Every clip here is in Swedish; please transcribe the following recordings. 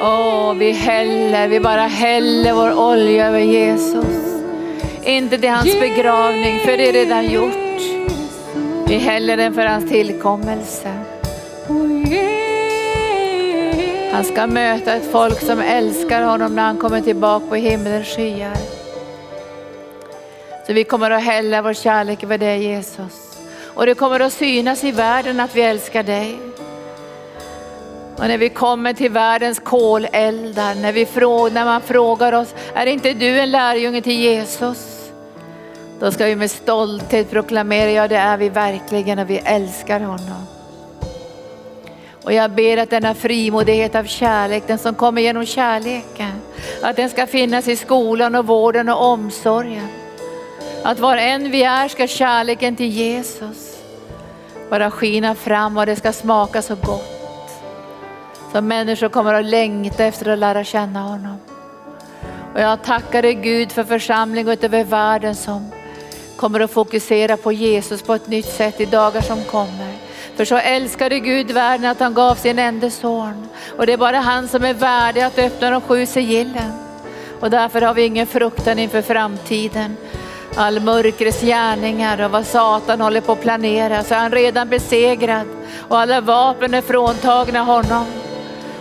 Åh, vi häller, vi bara häller vår olja över Jesus. Inte till hans begravning, för det är redan gjort. Vi häller den för hans tillkommelse. Han ska möta ett folk som älskar honom när han kommer tillbaka på himmelens skyar. Så vi kommer att hälla vår kärlek över dig Jesus. Och det kommer att synas i världen att vi älskar dig. Och när vi kommer till världens koleldar, när, vi frågar, när man frågar oss, är inte du en lärjunge till Jesus? Då ska vi med stolthet proklamera, ja det är vi verkligen och vi älskar honom. Och jag ber att denna frimodighet av kärlek, den som kommer genom kärleken, att den ska finnas i skolan och vården och omsorgen. Att var än vi är ska kärleken till Jesus bara skina fram och det ska smaka så gott. Så människor kommer att längta efter att lära känna honom. Och jag tackar dig Gud för församling över världen som kommer att fokusera på Jesus på ett nytt sätt i dagar som kommer. För så älskade Gud världen att han gav sin enda son. Och det är bara han som är värdig att öppna de sju sigillen. Och därför har vi ingen fruktan inför framtiden. All mörkrets gärningar och vad Satan håller på att planera så är han redan besegrad. Och alla vapen är fråntagna honom.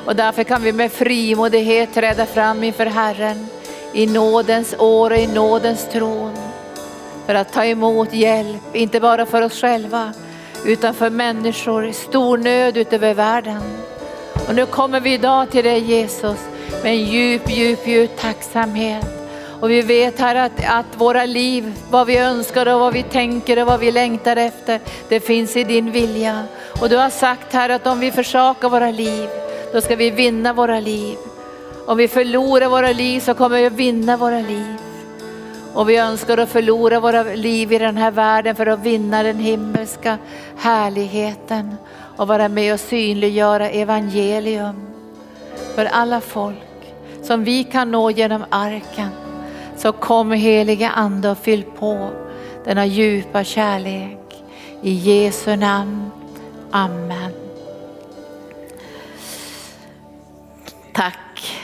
Och därför kan vi med frimodighet träda fram inför Herren i nådens år och i nådens tron. För att ta emot hjälp, inte bara för oss själva utan för människor i stor nöd utöver världen. Och nu kommer vi idag till dig Jesus med en djup, djup, djup tacksamhet. Och vi vet här att, att våra liv, vad vi önskar och vad vi tänker och vad vi längtar efter, det finns i din vilja. Och du har sagt här att om vi försakar våra liv, då ska vi vinna våra liv. Om vi förlorar våra liv så kommer vi att vinna våra liv. Och vi önskar att förlora våra liv i den här världen för att vinna den himmelska härligheten och vara med och synliggöra evangelium för alla folk som vi kan nå genom arken. Så kom heliga ande och fyll på denna djupa kärlek. I Jesu namn. Amen. Tack.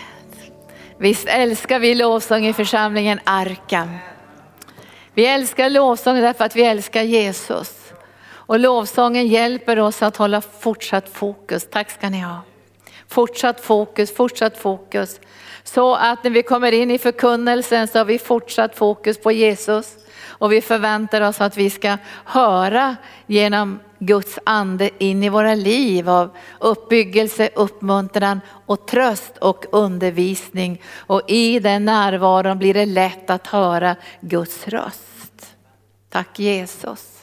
Visst älskar vi lovsång i församlingen Arkan. Vi älskar lovsång därför att vi älskar Jesus. Och lovsången hjälper oss att hålla fortsatt fokus. Tack ska ni ha. Fortsatt fokus, fortsatt fokus. Så att när vi kommer in i förkunnelsen så har vi fortsatt fokus på Jesus. Och vi förväntar oss att vi ska höra genom Guds ande in i våra liv av uppbyggelse, uppmuntran och tröst och undervisning. Och i den närvaron blir det lätt att höra Guds röst. Tack Jesus.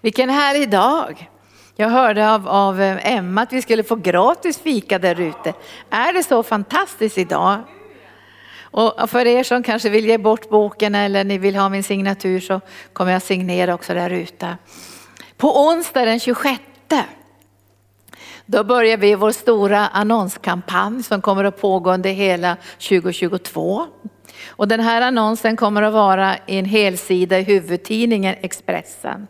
Vilken härlig dag. Jag hörde av, av Emma att vi skulle få gratis fika där ute. Är det så fantastiskt idag? Och för er som kanske vill ge bort boken eller ni vill ha min signatur så kommer jag signera också där ute. På onsdag den 26 då börjar vi vår stora annonskampanj som kommer att pågå under hela 2022. Och den här annonsen kommer att vara i en helsida i huvudtidningen Expressen.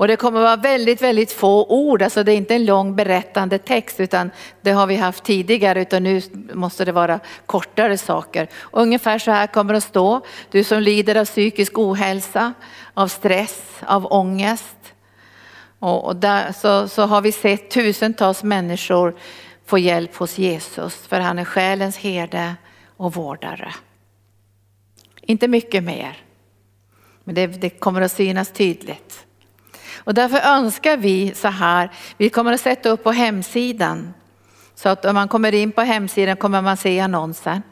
Och det kommer att vara väldigt, väldigt få ord, alltså det är inte en lång berättande text utan det har vi haft tidigare utan nu måste det vara kortare saker. ungefär så här kommer det att stå, du som lider av psykisk ohälsa, av stress, av ångest. Och, där så, så har vi sett tusentals människor få hjälp hos Jesus för han är själens herde och vårdare. Inte mycket mer, men det, det kommer att synas tydligt. Och därför önskar vi så här, vi kommer att sätta upp på hemsidan. Så att om man kommer in på hemsidan kommer man se annonsen.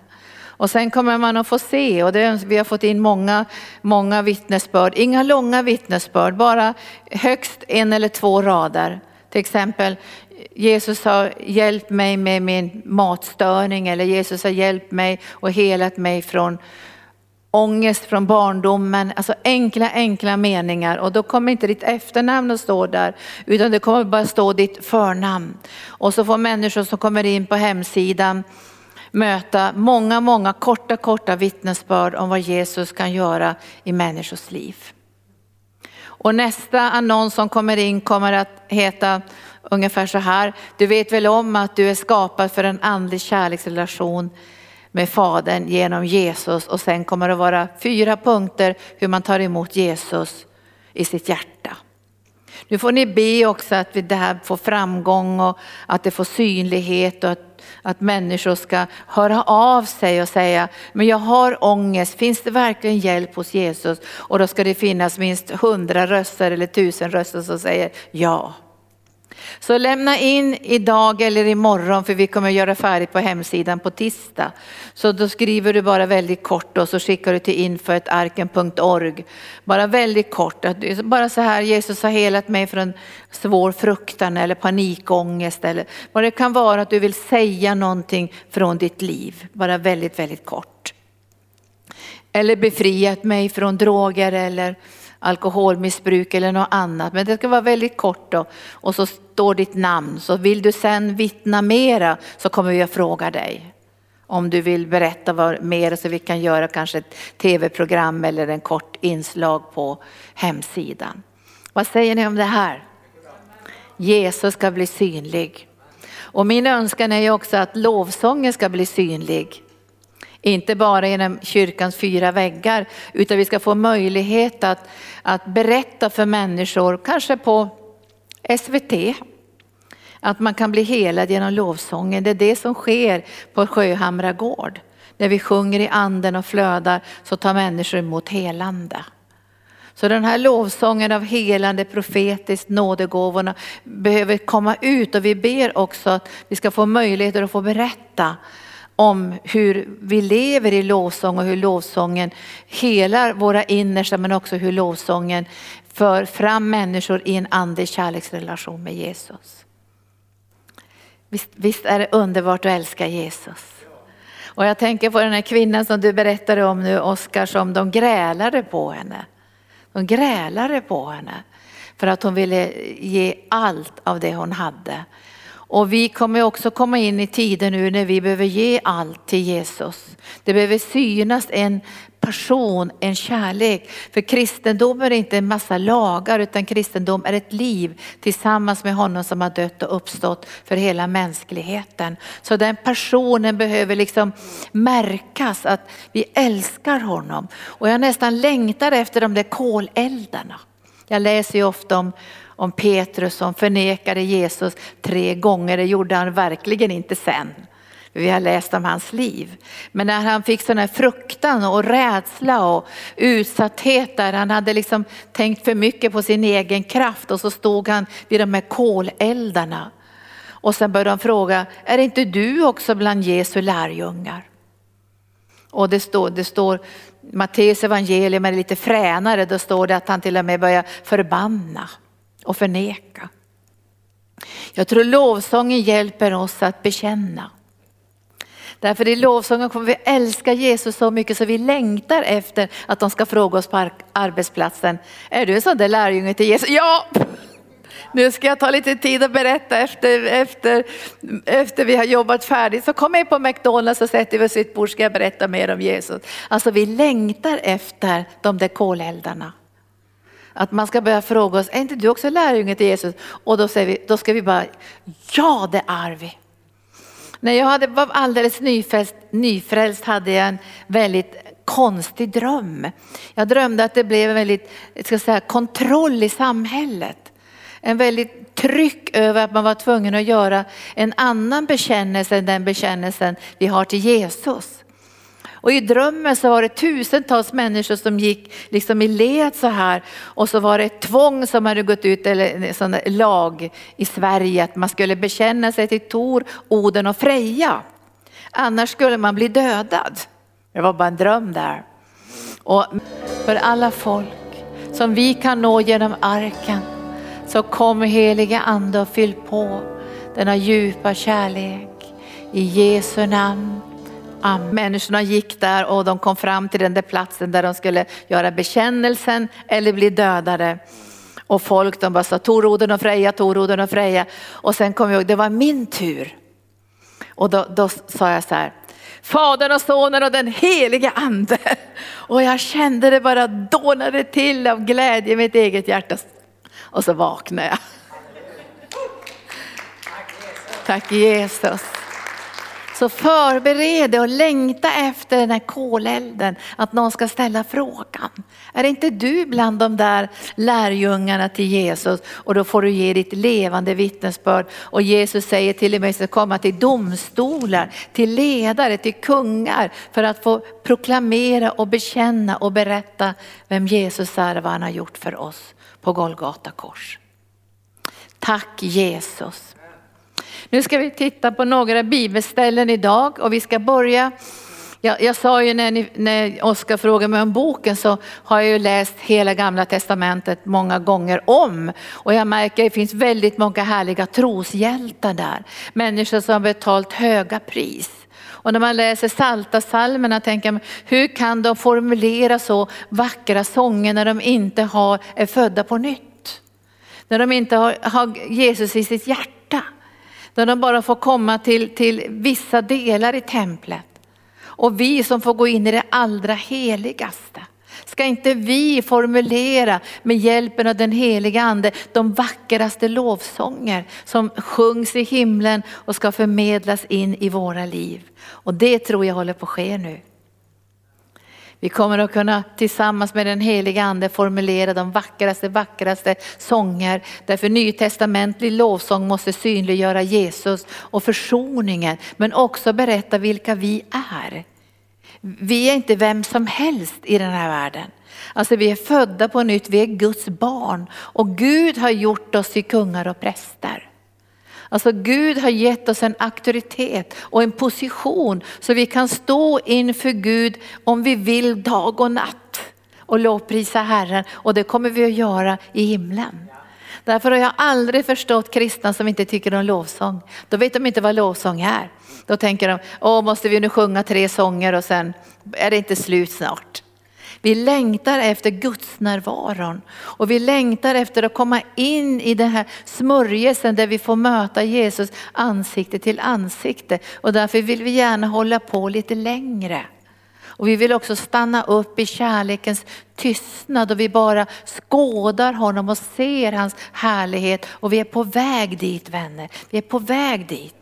Och sen kommer man att få se, och det, vi har fått in många, många vittnesbörd, inga långa vittnesbörd, bara högst en eller två rader. Till exempel, Jesus har hjälpt mig med min matstörning eller Jesus har hjälpt mig och helat mig från ångest från barndomen, alltså enkla, enkla meningar och då kommer inte ditt efternamn att stå där utan det kommer bara stå ditt förnamn. Och så får människor som kommer in på hemsidan möta många, många korta, korta vittnesbörd om vad Jesus kan göra i människors liv. Och nästa annons som kommer in kommer att heta ungefär så här. Du vet väl om att du är skapad för en andlig kärleksrelation med Fadern genom Jesus och sen kommer det vara fyra punkter hur man tar emot Jesus i sitt hjärta. Nu får ni be också att det här får framgång och att det får synlighet och att, att människor ska höra av sig och säga, men jag har ångest, finns det verkligen hjälp hos Jesus? Och då ska det finnas minst hundra röster eller tusen röster som säger ja. Så lämna in idag eller imorgon för vi kommer göra färdigt på hemsidan på tisdag. Så då skriver du bara väldigt kort och så skickar du till info.arken.org. Bara väldigt kort, bara så här Jesus har helat mig från svår fruktan eller panikångest eller vad det kan vara att du vill säga någonting från ditt liv. Bara väldigt, väldigt kort. Eller befriat mig från droger eller alkoholmissbruk eller något annat. Men det ska vara väldigt kort då. och så står ditt namn. Så vill du sen vittna mera så kommer vi att fråga dig. Om du vill berätta vad mer så vi kan göra kanske ett tv-program eller en kort inslag på hemsidan. Vad säger ni om det här? Jesus ska bli synlig. Och min önskan är ju också att lovsången ska bli synlig. Inte bara genom kyrkans fyra väggar utan vi ska få möjlighet att, att berätta för människor, kanske på SVT, att man kan bli helad genom lovsången. Det är det som sker på Sjöhamra gård. När vi sjunger i anden och flödar så tar människor emot helande. Så den här lovsången av helande, profetiskt, nådegåvorna behöver komma ut och vi ber också att vi ska få möjligheter att få berätta om hur vi lever i lovsång och hur lovsången helar våra innersta men också hur lovsången för fram människor i en andlig kärleksrelation med Jesus. Visst, visst, är det underbart att älska Jesus? Och jag tänker på den här kvinnan som du berättade om nu, Oskar, som de grälade på henne. De grälade på henne för att hon ville ge allt av det hon hade. Och vi kommer också komma in i tider nu när vi behöver ge allt till Jesus. Det behöver synas en passion, en kärlek. För kristendom är inte en massa lagar utan kristendom är ett liv tillsammans med honom som har dött och uppstått för hela mänskligheten. Så den passionen behöver liksom märkas att vi älskar honom. Och jag nästan längtar efter de där koleldarna. Jag läser ju ofta om om Petrus som förnekade Jesus tre gånger. Det gjorde han verkligen inte sen. Vi har läst om hans liv. Men när han fick sån här fruktan och rädsla och utsatthet där han hade liksom tänkt för mycket på sin egen kraft och så stod han vid de här koleldarna. Och sen började de fråga, är inte du också bland Jesu lärjungar? Och det står, det står Matteus evangelium är lite fränare, då står det att han till och med börjar förbanna och förneka. Jag tror lovsången hjälper oss att bekänna. Därför i lovsången kommer vi älska Jesus så mycket så vi längtar efter att de ska fråga oss på arbetsplatsen, är du en sån där lärjunge till Jesus? Ja! Nu ska jag ta lite tid och berätta efter, efter, efter vi har jobbat färdigt. Så kom med på McDonalds och sätt dig vid sitt bord ska jag berätta mer om Jesus. Alltså vi längtar efter de där koleldarna. Att man ska börja fråga oss, är inte du också lärjunge till Jesus? Och då, säger vi, då ska vi bara, ja det är vi. När jag hade, var alldeles nyfrälst, nyfrälst hade jag en väldigt konstig dröm. Jag drömde att det blev en väldigt ska säga, kontroll i samhället. En väldigt tryck över att man var tvungen att göra en annan bekännelse än den bekännelsen vi har till Jesus. Och i drömmen så var det tusentals människor som gick liksom i led så här. Och så var det ett tvång som hade gått ut, eller sån lag i Sverige, att man skulle bekänna sig till Tor, Oden och Freja. Annars skulle man bli dödad. Det var bara en dröm där. Och för alla folk som vi kan nå genom arken så kom heliga ande och fyll på denna djupa kärlek. I Jesu namn. Amen. Människorna gick där och de kom fram till den där platsen där de skulle göra bekännelsen eller bli dödade. Och folk de bara sa Toroden och Freja, Toroden och Freja. Och sen kom jag ihåg, det var min tur. Och då, då sa jag så här, Fadern och Sonen och den heliga Ande. Och jag kände det bara dånade till av glädje i mitt eget hjärta. Och så vaknade jag. Tack Jesus. Så förbered dig och längta efter den här kolelden, att någon ska ställa frågan. Är inte du bland de där lärjungarna till Jesus? Och då får du ge ditt levande vittnesbörd. Och Jesus säger till och med att komma till domstolar, till ledare, till kungar för att få proklamera och bekänna och berätta vem Jesus är och vad han har gjort för oss på Golgata kors. Tack Jesus. Nu ska vi titta på några bibelställen idag och vi ska börja jag, jag sa ju när, ni, när Oskar frågade mig om boken så har jag ju läst hela gamla testamentet många gånger om. Och jag märker att det finns väldigt många härliga troshjältar där. Människor som har betalt höga pris. Och när man läser salta salmerna tänker man, hur kan de formulera så vackra sånger när de inte har, är födda på nytt? När de inte har, har Jesus i sitt hjärta. Där de bara får komma till, till vissa delar i templet. Och vi som får gå in i det allra heligaste. Ska inte vi formulera med hjälpen av den heliga ande de vackraste lovsånger som sjungs i himlen och ska förmedlas in i våra liv. Och det tror jag håller på att ske nu. Vi kommer att kunna tillsammans med den heliga ande formulera de vackraste, vackraste sånger. Därför nytestamentlig lovsång måste synliggöra Jesus och försoningen, men också berätta vilka vi är. Vi är inte vem som helst i den här världen. Alltså vi är födda på nytt, vi är Guds barn och Gud har gjort oss till kungar och präster. Alltså Gud har gett oss en auktoritet och en position så vi kan stå inför Gud om vi vill dag och natt och lovprisa Herren och det kommer vi att göra i himlen. Därför har jag aldrig förstått kristna som inte tycker om lovsång. Då vet de inte vad lovsång är. Då tänker de, åh måste vi nu sjunga tre sånger och sen är det inte slut snart. Vi längtar efter Guds närvaron och vi längtar efter att komma in i den här smörjelsen där vi får möta Jesus ansikte till ansikte och därför vill vi gärna hålla på lite längre. Och vi vill också stanna upp i kärlekens tystnad och vi bara skådar honom och ser hans härlighet och vi är på väg dit vänner. Vi är på väg dit.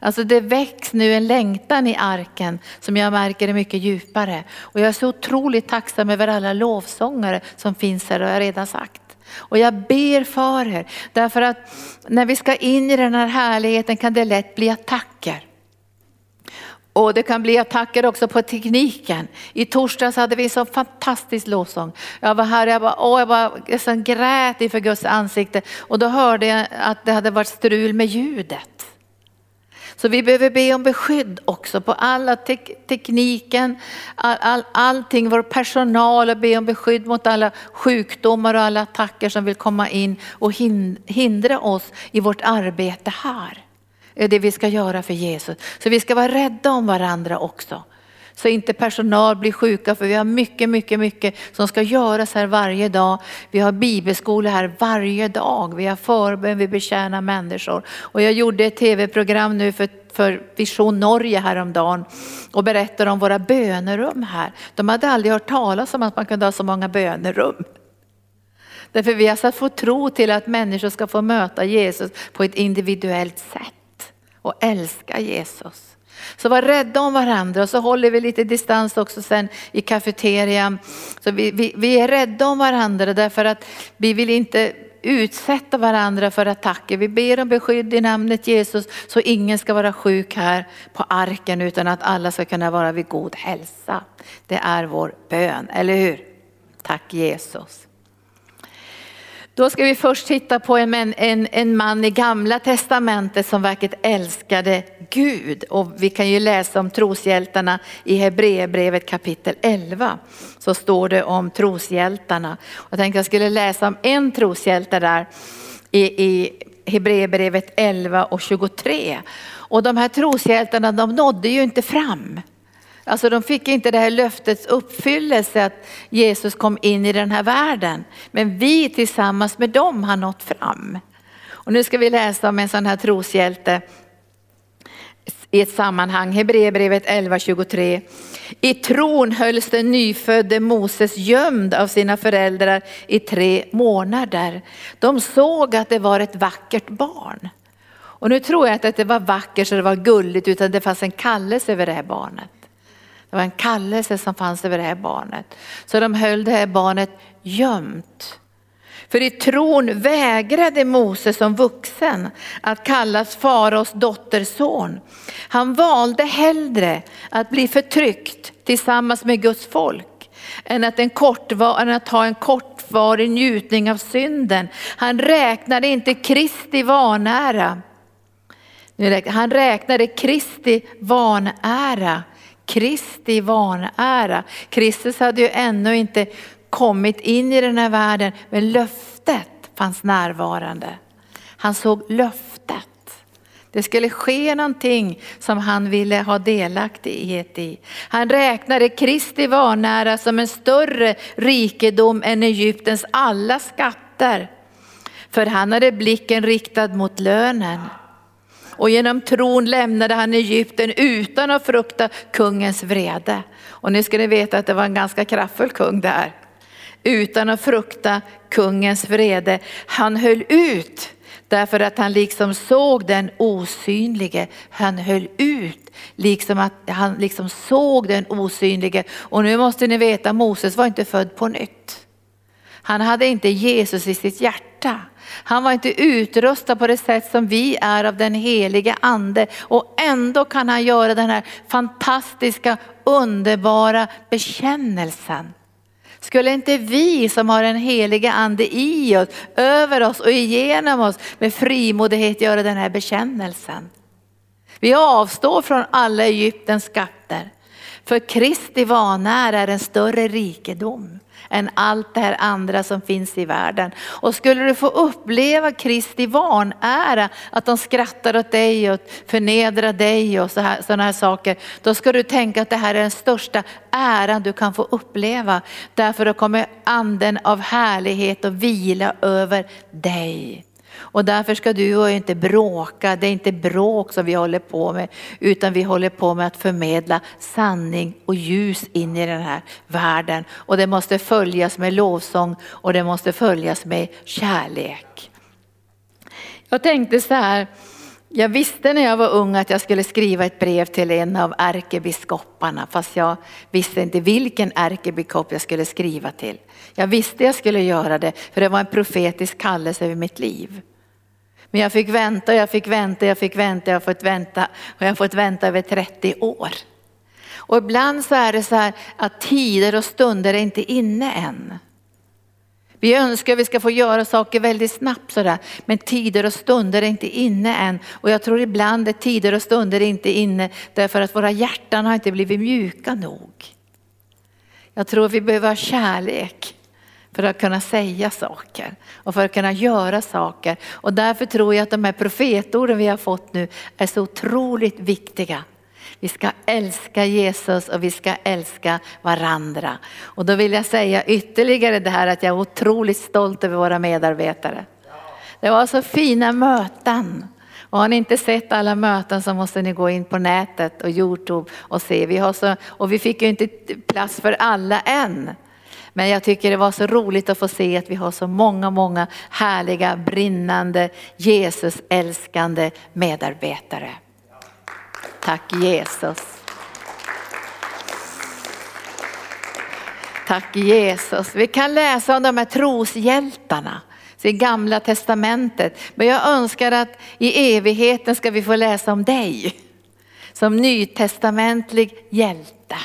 Alltså det väcks nu en längtan i arken som jag märker är mycket djupare. Och jag är så otroligt tacksam över alla lovsångare som finns här och jag har redan sagt. Och jag ber för er, därför att när vi ska in i den här härligheten kan det lätt bli attacker. Och det kan bli attacker också på tekniken. I torsdags hade vi en så fantastisk lovsång. Jag var här, jag bara, åh, jag bara jag grät inför Guds ansikte och då hörde jag att det hade varit strul med ljudet. Så vi behöver be om beskydd också på alla tek tekniken, all, all, allting, vår personal och be om beskydd mot alla sjukdomar och alla attacker som vill komma in och hindra oss i vårt arbete här. Det är det vi ska göra för Jesus. Så vi ska vara rädda om varandra också. Så inte personal blir sjuka för vi har mycket, mycket, mycket som ska göras här varje dag. Vi har bibelskola här varje dag. Vi har förbön, vi betjänar människor. Och jag gjorde ett tv-program nu för för Vision Norge häromdagen och berättade om våra bönerum här. De hade aldrig hört talas om att man kunde ha så många bönerum. Därför vi har satt få tro till att människor ska få möta Jesus på ett individuellt sätt och älska Jesus. Så var rädda om varandra och så håller vi lite distans också sen i kafeterian. Så vi, vi, vi är rädda om varandra därför att vi vill inte utsätta varandra för attacker. Vi ber om beskydd i namnet Jesus så ingen ska vara sjuk här på arken utan att alla ska kunna vara vid god hälsa. Det är vår bön, eller hur? Tack Jesus. Då ska vi först titta på en, en, en man i gamla testamentet som verkligen älskade Gud. Och vi kan ju läsa om troshjältarna i Hebreerbrevet kapitel 11. Så står det om troshjältarna. Jag tänkte jag skulle läsa om en troshjälte där i, i Hebreerbrevet 11 och 23. Och de här troshjältarna de nådde ju inte fram. Alltså de fick inte det här löftets uppfyllelse att Jesus kom in i den här världen. Men vi tillsammans med dem har nått fram. Och nu ska vi läsa om en sån här troshjälte i ett sammanhang, Hebreerbrevet 11.23. I tron hölls den nyfödde Moses gömd av sina föräldrar i tre månader. De såg att det var ett vackert barn. Och nu tror jag inte att det var vackert så det var gulligt utan det fanns en kallelse över det här barnet. Det var en kallelse som fanns över det här barnet. Så de höll det här barnet gömt. För i tron vägrade Mose som vuxen att kallas faraos dotterson. Han valde hellre att bli förtryckt tillsammans med Guds folk än att, en kortvar, än att ha en kortvarig njutning av synden. Han räknade inte Kristi vanära. Han räknade Kristi vanära. Kristi vanära. Kristus hade ju ännu inte kommit in i den här världen, men löftet fanns närvarande. Han såg löftet. Det skulle ske någonting som han ville ha delaktighet i. Han räknade Kristi vanära som en större rikedom än Egyptens alla skatter. För han hade blicken riktad mot lönen. Och genom tron lämnade han Egypten utan att frukta kungens vrede. Och nu ska ni veta att det var en ganska kraftfull kung där utan att frukta kungens vrede. Han höll ut därför att han liksom såg den osynlige. Han höll ut liksom att han liksom såg den osynlige. Och nu måste ni veta, Moses var inte född på nytt. Han hade inte Jesus i sitt hjärta. Han var inte utrustad på det sätt som vi är av den heliga ande och ändå kan han göra den här fantastiska, underbara bekännelsen. Skulle inte vi som har den heliga ande i oss, över oss och igenom oss med frimodighet göra den här bekännelsen? Vi avstår från alla Egyptens skatter. För Kristi vanära är en större rikedom än allt det här andra som finns i världen. Och skulle du få uppleva Kristi vanära, att de skrattar åt dig och förnedrar dig och sådana här saker, då ska du tänka att det här är den största äran du kan få uppleva. Därför då kommer anden av härlighet och vila över dig. Och därför ska du och jag inte bråka, det är inte bråk som vi håller på med, utan vi håller på med att förmedla sanning och ljus in i den här världen. Och det måste följas med lovsång och det måste följas med kärlek. Jag tänkte så här, jag visste när jag var ung att jag skulle skriva ett brev till en av ärkebiskoparna fast jag visste inte vilken ärkebiskop jag skulle skriva till. Jag visste jag skulle göra det för det var en profetisk kallelse över mitt liv. Men jag fick vänta, jag fick vänta, jag fick vänta, jag har fått vänta och jag har fått vänta över 30 år. Och ibland så är det så här att tider och stunder är inte inne än. Vi önskar att vi ska få göra saker väldigt snabbt sådär, men tider och stunder är inte inne än. Och jag tror ibland är tider och stunder inte inne därför att våra hjärtan har inte blivit mjuka nog. Jag tror vi behöver ha kärlek för att kunna säga saker och för att kunna göra saker. Och därför tror jag att de här profetorden vi har fått nu är så otroligt viktiga. Vi ska älska Jesus och vi ska älska varandra. Och då vill jag säga ytterligare det här att jag är otroligt stolt över våra medarbetare. Det var så fina möten. Och har ni inte sett alla möten så måste ni gå in på nätet och Youtube och se. Vi har så, och vi fick ju inte plats för alla än. Men jag tycker det var så roligt att få se att vi har så många, många härliga, brinnande, Jesusälskande medarbetare. Tack Jesus. Tack Jesus. Vi kan läsa om de här troshjältarna i gamla testamentet. Men jag önskar att i evigheten ska vi få läsa om dig som nytestamentlig hjälte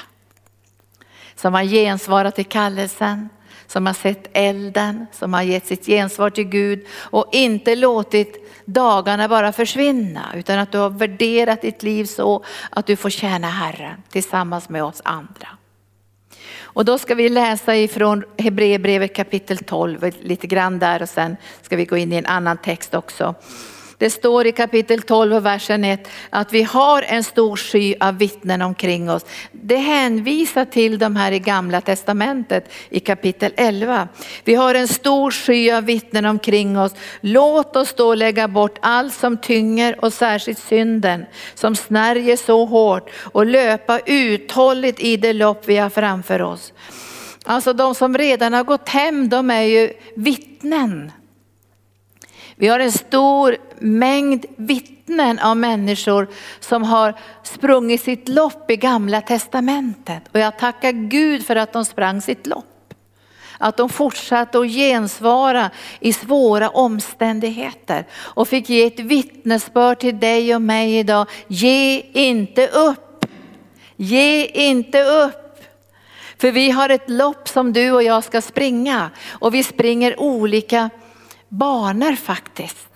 som har gensvarat till kallelsen, som har sett elden, som har gett sitt gensvar till Gud och inte låtit dagarna bara försvinna utan att du har värderat ditt liv så att du får tjäna Herren tillsammans med oss andra. Och då ska vi läsa ifrån Hebreerbrevet kapitel 12, lite grann där och sen ska vi gå in i en annan text också. Det står i kapitel 12 och versen 1 att vi har en stor sky av vittnen omkring oss. Det hänvisar till de här i gamla testamentet i kapitel 11. Vi har en stor sky av vittnen omkring oss. Låt oss då lägga bort allt som tynger och särskilt synden som snärjer så hårt och löpa uthålligt i det lopp vi har framför oss. Alltså de som redan har gått hem, de är ju vittnen vi har en stor mängd vittnen av människor som har sprungit sitt lopp i gamla testamentet. Och jag tackar Gud för att de sprang sitt lopp. Att de fortsatte att gensvara i svåra omständigheter och fick ge ett vittnesbörd till dig och mig idag. Ge inte upp. Ge inte upp. För vi har ett lopp som du och jag ska springa och vi springer olika banor faktiskt.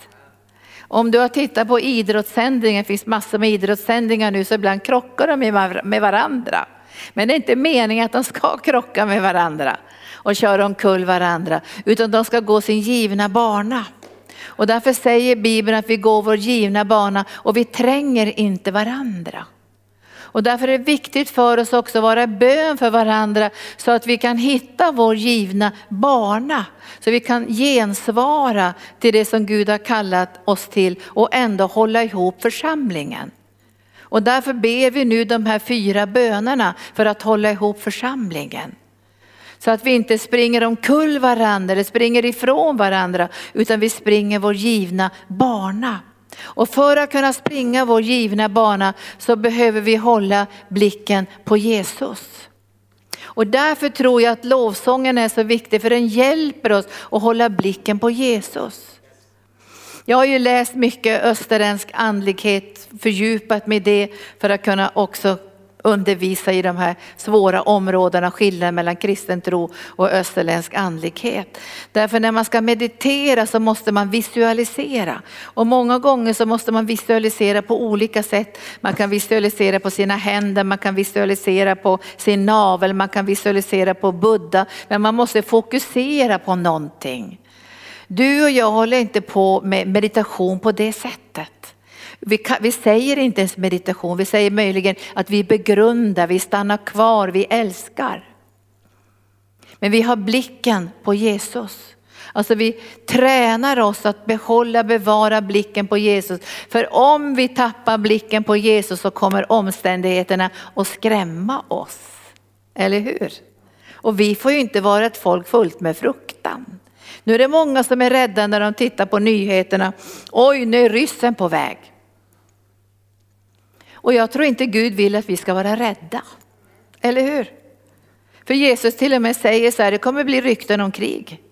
Om du har tittat på idrottssändningar, det finns massor med idrottssändningar nu, så ibland krockar de med varandra. Men det är inte meningen att de ska krocka med varandra och köra omkull varandra, utan de ska gå sin givna bana. Och därför säger Bibeln att vi går vår givna bana och vi tränger inte varandra. Och därför är det viktigt för oss också att vara bön för varandra så att vi kan hitta vår givna bana. Så vi kan gensvara till det som Gud har kallat oss till och ändå hålla ihop församlingen. Och därför ber vi nu de här fyra bönerna för att hålla ihop församlingen. Så att vi inte springer omkull varandra eller springer ifrån varandra utan vi springer vår givna bana. Och för att kunna springa vår givna bana så behöver vi hålla blicken på Jesus. Och därför tror jag att lovsången är så viktig för den hjälper oss att hålla blicken på Jesus. Jag har ju läst mycket österländsk andlighet, fördjupat mig i det för att kunna också undervisa i de här svåra områdena, skillnaden mellan kristen tro och österländsk andlighet. Därför när man ska meditera så måste man visualisera. Och många gånger så måste man visualisera på olika sätt. Man kan visualisera på sina händer, man kan visualisera på sin navel, man kan visualisera på Buddha. Men man måste fokusera på någonting. Du och jag håller inte på med meditation på det sättet. Vi, kan, vi, säger inte ens meditation, vi säger möjligen att vi begrundar, vi stannar kvar, vi älskar. Men vi har blicken på Jesus. Alltså vi tränar oss att behålla, bevara blicken på Jesus. För om vi tappar blicken på Jesus så kommer omständigheterna att skrämma oss. Eller hur? Och vi får ju inte vara ett folk fullt med fruktan. Nu är det många som är rädda när de tittar på nyheterna. Oj, nu är ryssen på väg. Och jag tror inte Gud vill att vi ska vara rädda. Eller hur? För Jesus till och med säger så här, det kommer bli rykten om krig.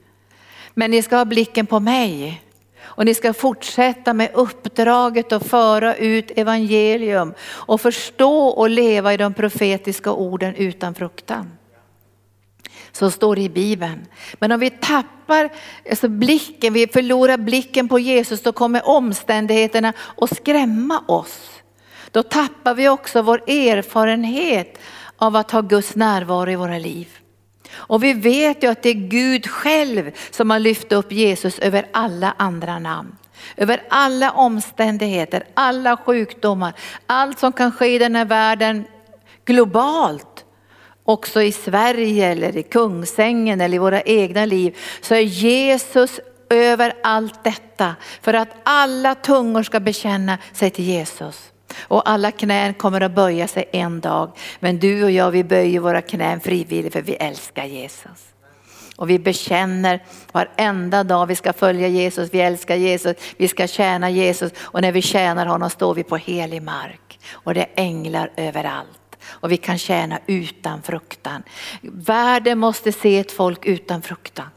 Men ni ska ha blicken på mig. Och ni ska fortsätta med uppdraget att föra ut evangelium och förstå och leva i de profetiska orden utan fruktan. Så står det i Bibeln. Men om vi tappar alltså blicken, vi förlorar blicken på Jesus, då kommer omständigheterna att skrämma oss då tappar vi också vår erfarenhet av att ha Guds närvaro i våra liv. Och vi vet ju att det är Gud själv som har lyft upp Jesus över alla andra namn. Över alla omständigheter, alla sjukdomar, allt som kan ske i den här världen globalt. Också i Sverige eller i Kungsängen eller i våra egna liv så är Jesus över allt detta för att alla tungor ska bekänna sig till Jesus. Och alla knän kommer att böja sig en dag. Men du och jag vi böjer våra knän frivilligt för vi älskar Jesus. Och vi bekänner varenda dag vi ska följa Jesus, vi älskar Jesus, vi ska tjäna Jesus och när vi tjänar honom står vi på helig mark. Och det är änglar överallt och vi kan tjäna utan fruktan. Världen måste se ett folk utan fruktan.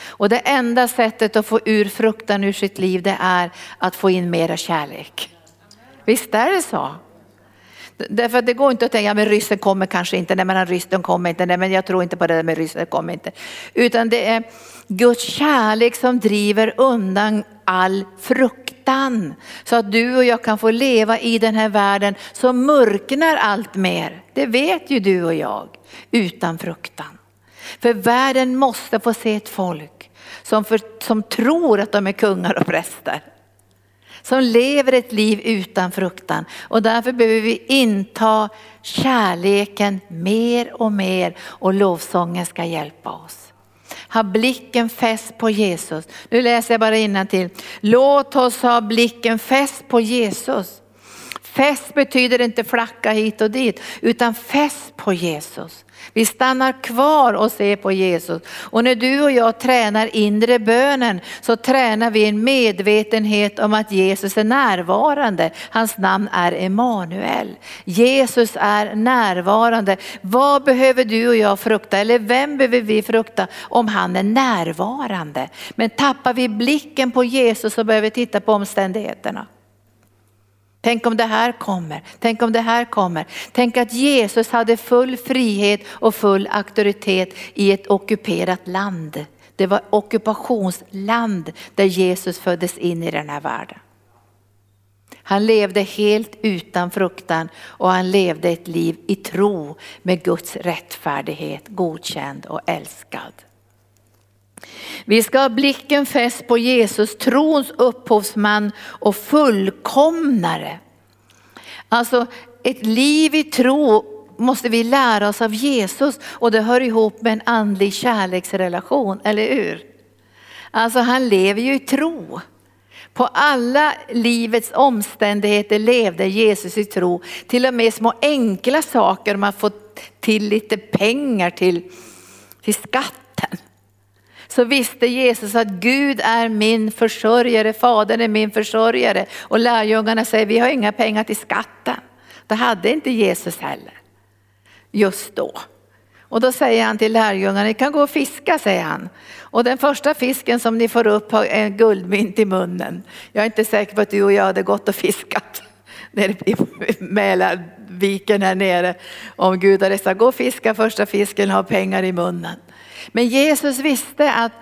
Och det enda sättet att få ur fruktan ur sitt liv det är att få in mera kärlek. Visst är det så? Därför att det går inte att tänka, men ryssen kommer kanske inte, nej men ryssen kommer inte, nej men jag tror inte på det där med ryssen kommer inte. Utan det är Guds kärlek som driver undan all fruktan. Så att du och jag kan få leva i den här världen som mörknar allt mer. Det vet ju du och jag, utan fruktan. För världen måste få se ett folk som, för, som tror att de är kungar och präster som lever ett liv utan fruktan. Och därför behöver vi inta kärleken mer och mer och lovsången ska hjälpa oss. Ha blicken fäst på Jesus. Nu läser jag bara till. Låt oss ha blicken fäst på Jesus. Fäst betyder inte flacka hit och dit, utan fäst på Jesus. Vi stannar kvar och ser på Jesus. Och när du och jag tränar inre bönen så tränar vi en medvetenhet om att Jesus är närvarande. Hans namn är Emanuel. Jesus är närvarande. Vad behöver du och jag frukta? Eller vem behöver vi frukta om han är närvarande? Men tappar vi blicken på Jesus så behöver vi titta på omständigheterna. Tänk om det här kommer, tänk om det här kommer. Tänk att Jesus hade full frihet och full auktoritet i ett ockuperat land. Det var ockupationsland där Jesus föddes in i den här världen. Han levde helt utan fruktan och han levde ett liv i tro med Guds rättfärdighet, godkänd och älskad. Vi ska ha blicken fäst på Jesus, trons upphovsman och fullkomnare. Alltså ett liv i tro måste vi lära oss av Jesus och det hör ihop med en andlig kärleksrelation, eller hur? Alltså han lever ju i tro. På alla livets omständigheter levde Jesus i tro. Till och med små enkla saker, man får till lite pengar till, till skatten så visste Jesus att Gud är min försörjare, Fadern är min försörjare. Och lärjungarna säger, vi har inga pengar till skatten. Det hade inte Jesus heller, just då. Och då säger han till lärjungarna, ni kan gå och fiska, säger han. Och den första fisken som ni får upp har en guldmynt i munnen. Jag är inte säker på att du och jag hade gått och fiskat nere i Mälarviken här nere. Om Gud hade sagt, gå och fiska första fisken ha pengar i munnen. Men Jesus visste att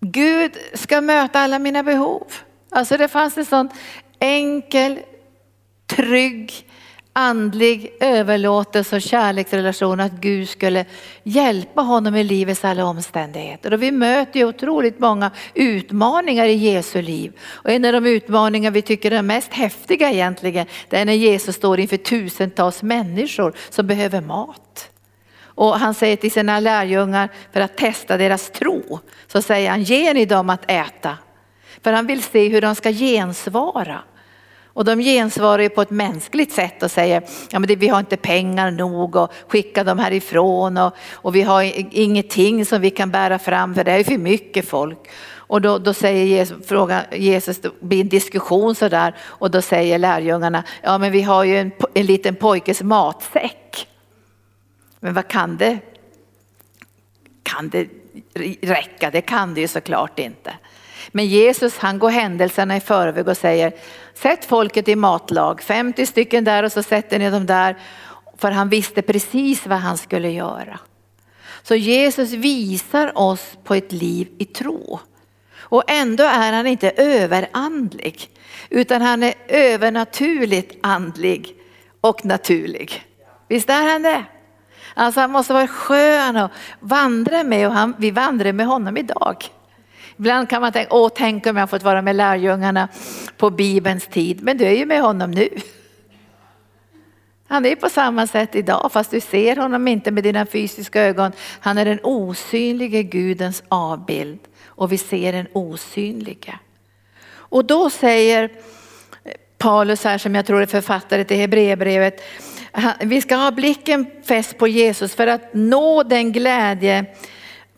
Gud ska möta alla mina behov. Alltså det fanns en sån enkel, trygg, andlig överlåtelse och kärleksrelation att Gud skulle hjälpa honom i livets alla omständigheter. Och vi möter ju otroligt många utmaningar i Jesu liv. Och en av de utmaningar vi tycker är mest häftiga egentligen, det är när Jesus står inför tusentals människor som behöver mat. Och han säger till sina lärjungar för att testa deras tro, så säger han ge ni dem att äta. För han vill se hur de ska gensvara. Och de gensvarar ju på ett mänskligt sätt och säger, ja men det, vi har inte pengar nog och skicka dem härifrån och, och vi har ingenting som vi kan bära fram för det är för mycket folk. Och då, då säger Jesus, fråga, Jesus, det blir en diskussion sådär och då säger lärjungarna, ja men vi har ju en, en liten pojkes matsäck. Men vad kan det? Kan det räcka? Det kan det ju såklart inte. Men Jesus han går händelserna i förväg och säger sätt folket i matlag, 50 stycken där och så sätter ni dem där. För han visste precis vad han skulle göra. Så Jesus visar oss på ett liv i tro. Och ändå är han inte överandlig utan han är övernaturligt andlig och naturlig. Visst är han det? Alltså han måste vara skön att vandra med och han, vi vandrar med honom idag. Ibland kan man tänka, åh tänk om jag fått vara med lärjungarna på Bibelns tid, men du är ju med honom nu. Han är på samma sätt idag fast du ser honom inte med dina fysiska ögon. Han är den osynlige Gudens avbild och vi ser den osynlige. Och då säger Paulus här som jag tror är författare till Hebreerbrevet vi ska ha blicken fäst på Jesus för att nå den glädje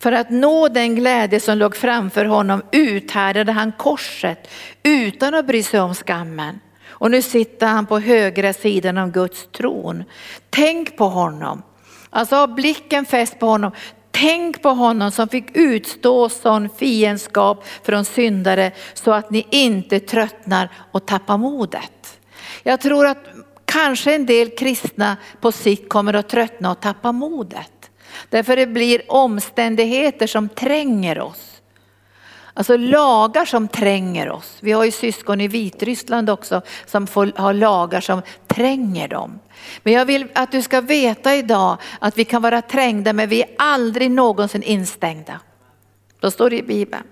för att nå den glädje som låg framför honom uthärdade han korset utan att bry sig om skammen. Och nu sitter han på högra sidan av Guds tron. Tänk på honom. Alltså ha blicken fäst på honom. Tänk på honom som fick utstå sån fiendskap från syndare så att ni inte tröttnar och tappar modet. Jag tror att Kanske en del kristna på sikt kommer att tröttna och tappa modet. Därför det blir omständigheter som tränger oss. Alltså lagar som tränger oss. Vi har ju syskon i Vitryssland också som får, har lagar som tränger dem. Men jag vill att du ska veta idag att vi kan vara trängda men vi är aldrig någonsin instängda. Då står det i Bibeln.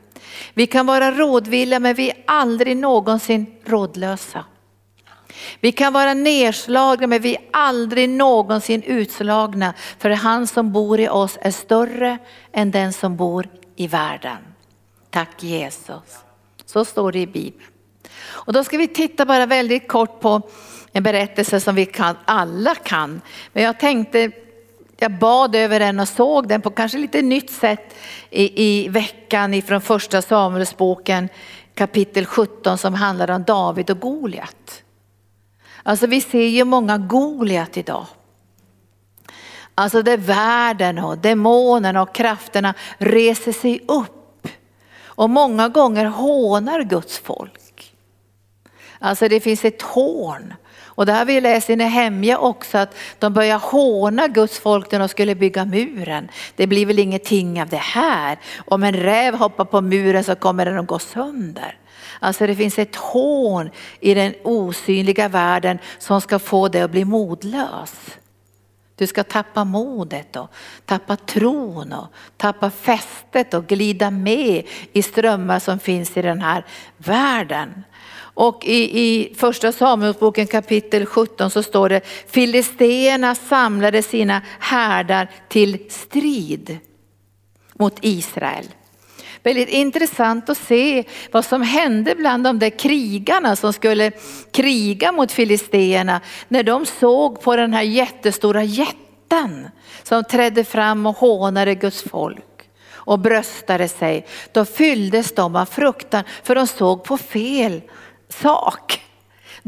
Vi kan vara rådvilla men vi är aldrig någonsin rådlösa. Vi kan vara nedslagna men vi är aldrig någonsin utslagna för han som bor i oss är större än den som bor i världen. Tack Jesus. Så står det i Bibeln. Och då ska vi titta bara väldigt kort på en berättelse som vi kan, alla kan. Men jag tänkte, jag bad över den och såg den på kanske lite nytt sätt i, i veckan ifrån första Samuelsboken kapitel 17 som handlar om David och Goliat. Alltså vi ser ju många Goliat idag. Alltså där världen och demonerna och krafterna reser sig upp och många gånger hånar Guds folk. Alltså det finns ett hån. Och det har vi läst i Nehemja också att de börjar håna Guds folk när de skulle bygga muren. Det blir väl ingenting av det här. Om en räv hoppar på muren så kommer den att gå sönder. Alltså det finns ett hån i den osynliga världen som ska få dig att bli modlös. Du ska tappa modet och tappa tron och tappa fästet och glida med i strömmar som finns i den här världen. Och i, i första Samuelsboken kapitel 17 så står det Filisteerna samlade sina härdar till strid mot Israel. Väldigt intressant att se vad som hände bland de där krigarna som skulle kriga mot filisteerna när de såg på den här jättestora jätten som trädde fram och hånade Guds folk och bröstade sig. Då fylldes de av fruktan för de såg på fel sak.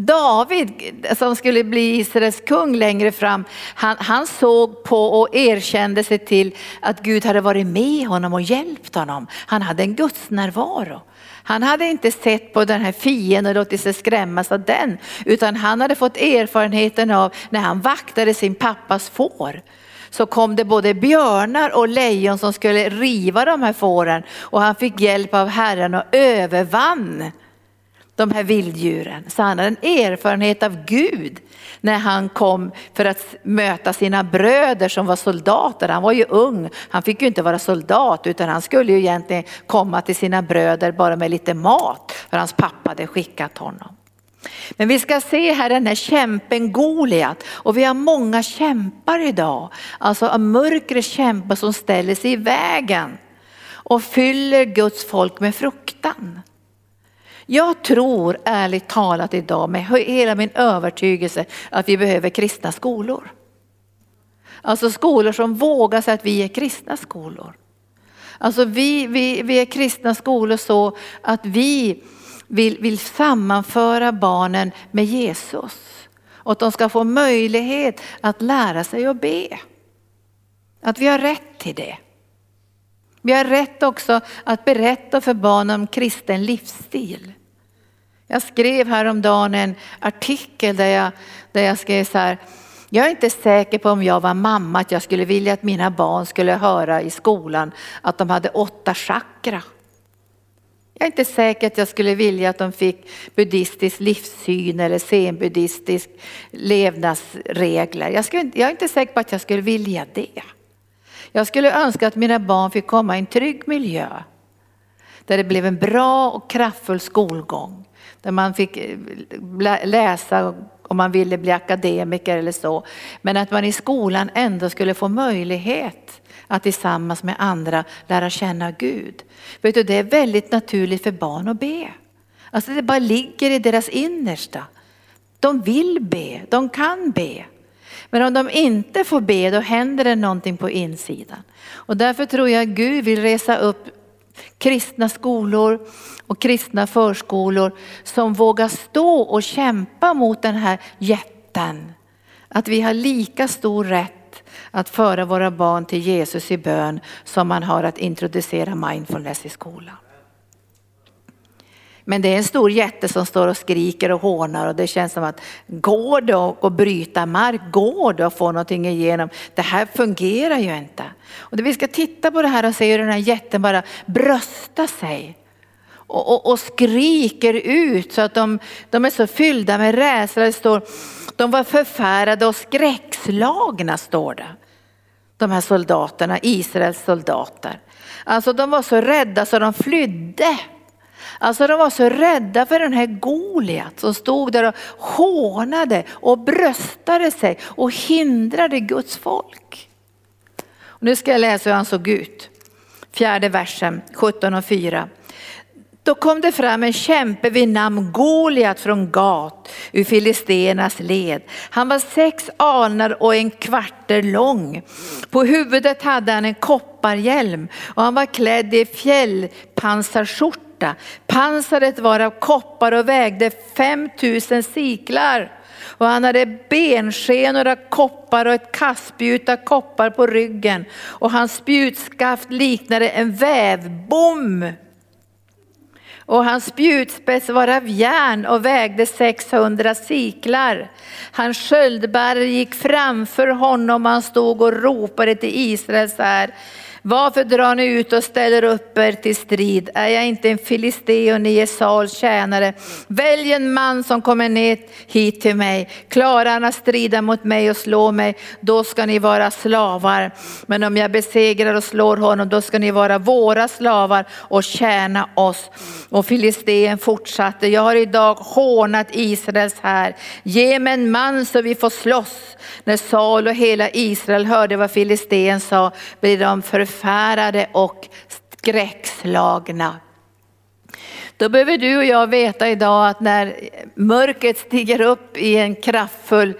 David som skulle bli Israels kung längre fram, han, han, såg på och erkände sig till att Gud hade varit med honom och hjälpt honom. Han hade en Guds närvaro. Han hade inte sett på den här fienden och låtit sig skrämmas av den, utan han hade fått erfarenheten av när han vaktade sin pappas får så kom det både björnar och lejon som skulle riva de här fåren och han fick hjälp av Herren och övervann de här vilddjuren. Så han hade en erfarenhet av Gud när han kom för att möta sina bröder som var soldater. Han var ju ung, han fick ju inte vara soldat utan han skulle ju egentligen komma till sina bröder bara med lite mat för hans pappa hade skickat honom. Men vi ska se här den här kämpen Goliat och vi har många kämpar idag. Alltså mörkre kämpar som ställer sig i vägen och fyller Guds folk med fruktan. Jag tror ärligt talat idag med hela min övertygelse att vi behöver kristna skolor. Alltså skolor som vågar säga att vi är kristna skolor. Alltså vi, vi, vi är kristna skolor så att vi vill, vill sammanföra barnen med Jesus. Och att de ska få möjlighet att lära sig att be. Att vi har rätt till det. Vi har rätt också att berätta för barnen om kristen livsstil. Jag skrev häromdagen en artikel där jag, där jag skrev så här, jag är inte säker på om jag var mamma att jag skulle vilja att mina barn skulle höra i skolan att de hade åtta chakra. Jag är inte säker att jag skulle vilja att de fick buddhistisk livssyn eller zenbuddhistisk levnadsregler. Jag, skulle, jag är inte säker på att jag skulle vilja det. Jag skulle önska att mina barn fick komma i en trygg miljö där det blev en bra och kraftfull skolgång. Där man fick eh, läsa om man ville bli akademiker eller så. Men att man i skolan ändå skulle få möjlighet att tillsammans med andra lära känna Gud. Vet du, det är väldigt naturligt för barn att be. Alltså det bara ligger i deras innersta. De vill be, de kan be. Men om de inte får be då händer det någonting på insidan. Och därför tror jag att Gud vill resa upp kristna skolor och kristna förskolor som vågar stå och kämpa mot den här jätten. Att vi har lika stor rätt att föra våra barn till Jesus i bön som man har att introducera mindfulness i skolan. Men det är en stor jätte som står och skriker och hånar och det känns som att går det att bryta mark? Går det att få någonting igenom? Det här fungerar ju inte. Och vi ska titta på det här och se hur den här jätten bara bröstar sig. Och, och, och, skriker ut så att de, de är så fyllda med rädsla. Det står, de var förfärade och skräckslagna står det. De här soldaterna, Israels soldater. Alltså de var så rädda så de flydde. Alltså de var så rädda för den här Goliat som stod där och hånade och bröstade sig och hindrade Guds folk. Och nu ska jag läsa hur han såg ut. Fjärde versen, 17 och 4. Då kom det fram en kämpe vid namn Goliat från Gat ur filisternas led. Han var sex alnar och en kvarter lång. På huvudet hade han en kopparhjälm och han var klädd i fjällpansarskjorta. Pansaret var av koppar och vägde 5000 siklar. Och han hade benskenor av koppar och ett kastspjut av koppar på ryggen. Och hans spjutskaft liknade en vävbom och hans spjutspets var av järn och vägde 600 siklar. Hans sköldbärare gick framför honom och han stod och ropade till Israels här. Varför drar ni ut och ställer upp er till strid? Är jag inte en filiste och ni är Sauls tjänare? Välj en man som kommer ner hit till mig. Klarar han att strida mot mig och slå mig, då ska ni vara slavar. Men om jag besegrar och slår honom, då ska ni vara våra slavar och tjäna oss. Och filisteen fortsatte, jag har idag hånat Israels här. Ge mig en man så vi får slåss. När Saul och hela Israel hörde vad filisteen sa, blev de för förfärade och skräckslagna. Då behöver du och jag veta idag att när mörkret stiger upp i en kraftfull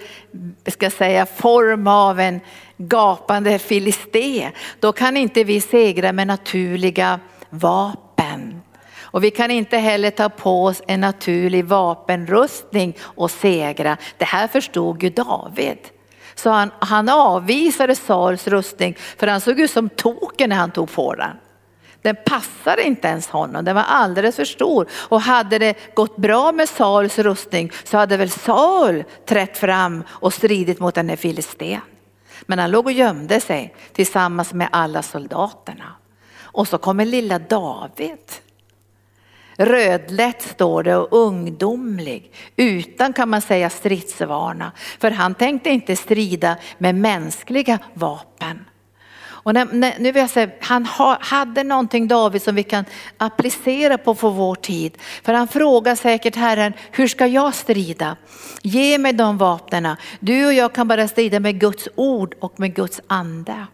ska säga, form av en gapande filisté, då kan inte vi segra med naturliga vapen. Och vi kan inte heller ta på oss en naturlig vapenrustning och segra. Det här förstod ju David. Så han, han avvisade Sauls rustning för han såg ut som token när han tog på den. Den passade inte ens honom, den var alldeles för stor. Och hade det gått bra med Sauls rustning så hade väl Saul trätt fram och stridit mot den här filisten. Men han låg och gömde sig tillsammans med alla soldaterna. Och så kommer lilla David. Rödlätt står det och ungdomlig, utan kan man säga stridsvana. För han tänkte inte strida med mänskliga vapen. Och när, när, nu vill jag säga, han ha, hade någonting David som vi kan applicera på för vår tid. För han frågar säkert Herren, hur ska jag strida? Ge mig de vapnen. Du och jag kan bara strida med Guds ord och med Guds ande.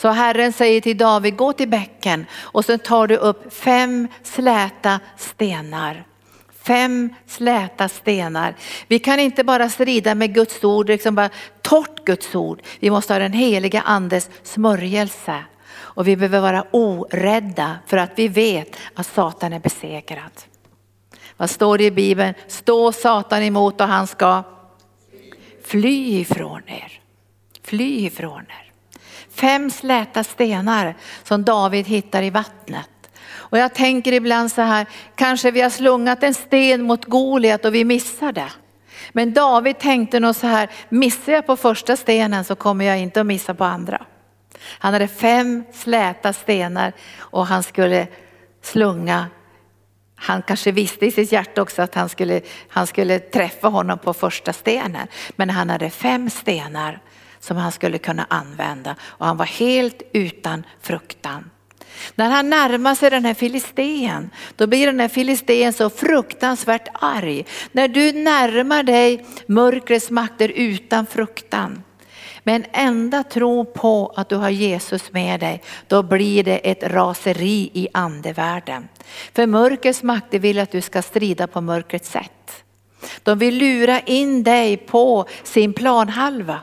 Så Herren säger till David, gå till bäcken och så tar du upp fem släta stenar. Fem släta stenar. Vi kan inte bara strida med Guds ord, liksom bara torrt Guds ord. Vi måste ha den heliga andes smörjelse. Och vi behöver vara orädda för att vi vet att Satan är besegrad. Vad står det i Bibeln? Stå Satan emot och han ska fly ifrån er. Fly ifrån er. Fem släta stenar som David hittar i vattnet. Och jag tänker ibland så här, kanske vi har slungat en sten mot Goliat och vi missar det. Men David tänkte nog så här, missar jag på första stenen så kommer jag inte att missa på andra. Han hade fem släta stenar och han skulle slunga han kanske visste i sitt hjärta också att han skulle, han skulle träffa honom på första stenen. Men han hade fem stenar som han skulle kunna använda och han var helt utan fruktan. När han närmar sig den här filisteen, då blir den här filisteen så fruktansvärt arg. När du närmar dig mörkrets makter utan fruktan, med en enda tro på att du har Jesus med dig, då blir det ett raseri i andevärlden. För mörkrets makter vill att du ska strida på mörkrets sätt. De vill lura in dig på sin planhalva.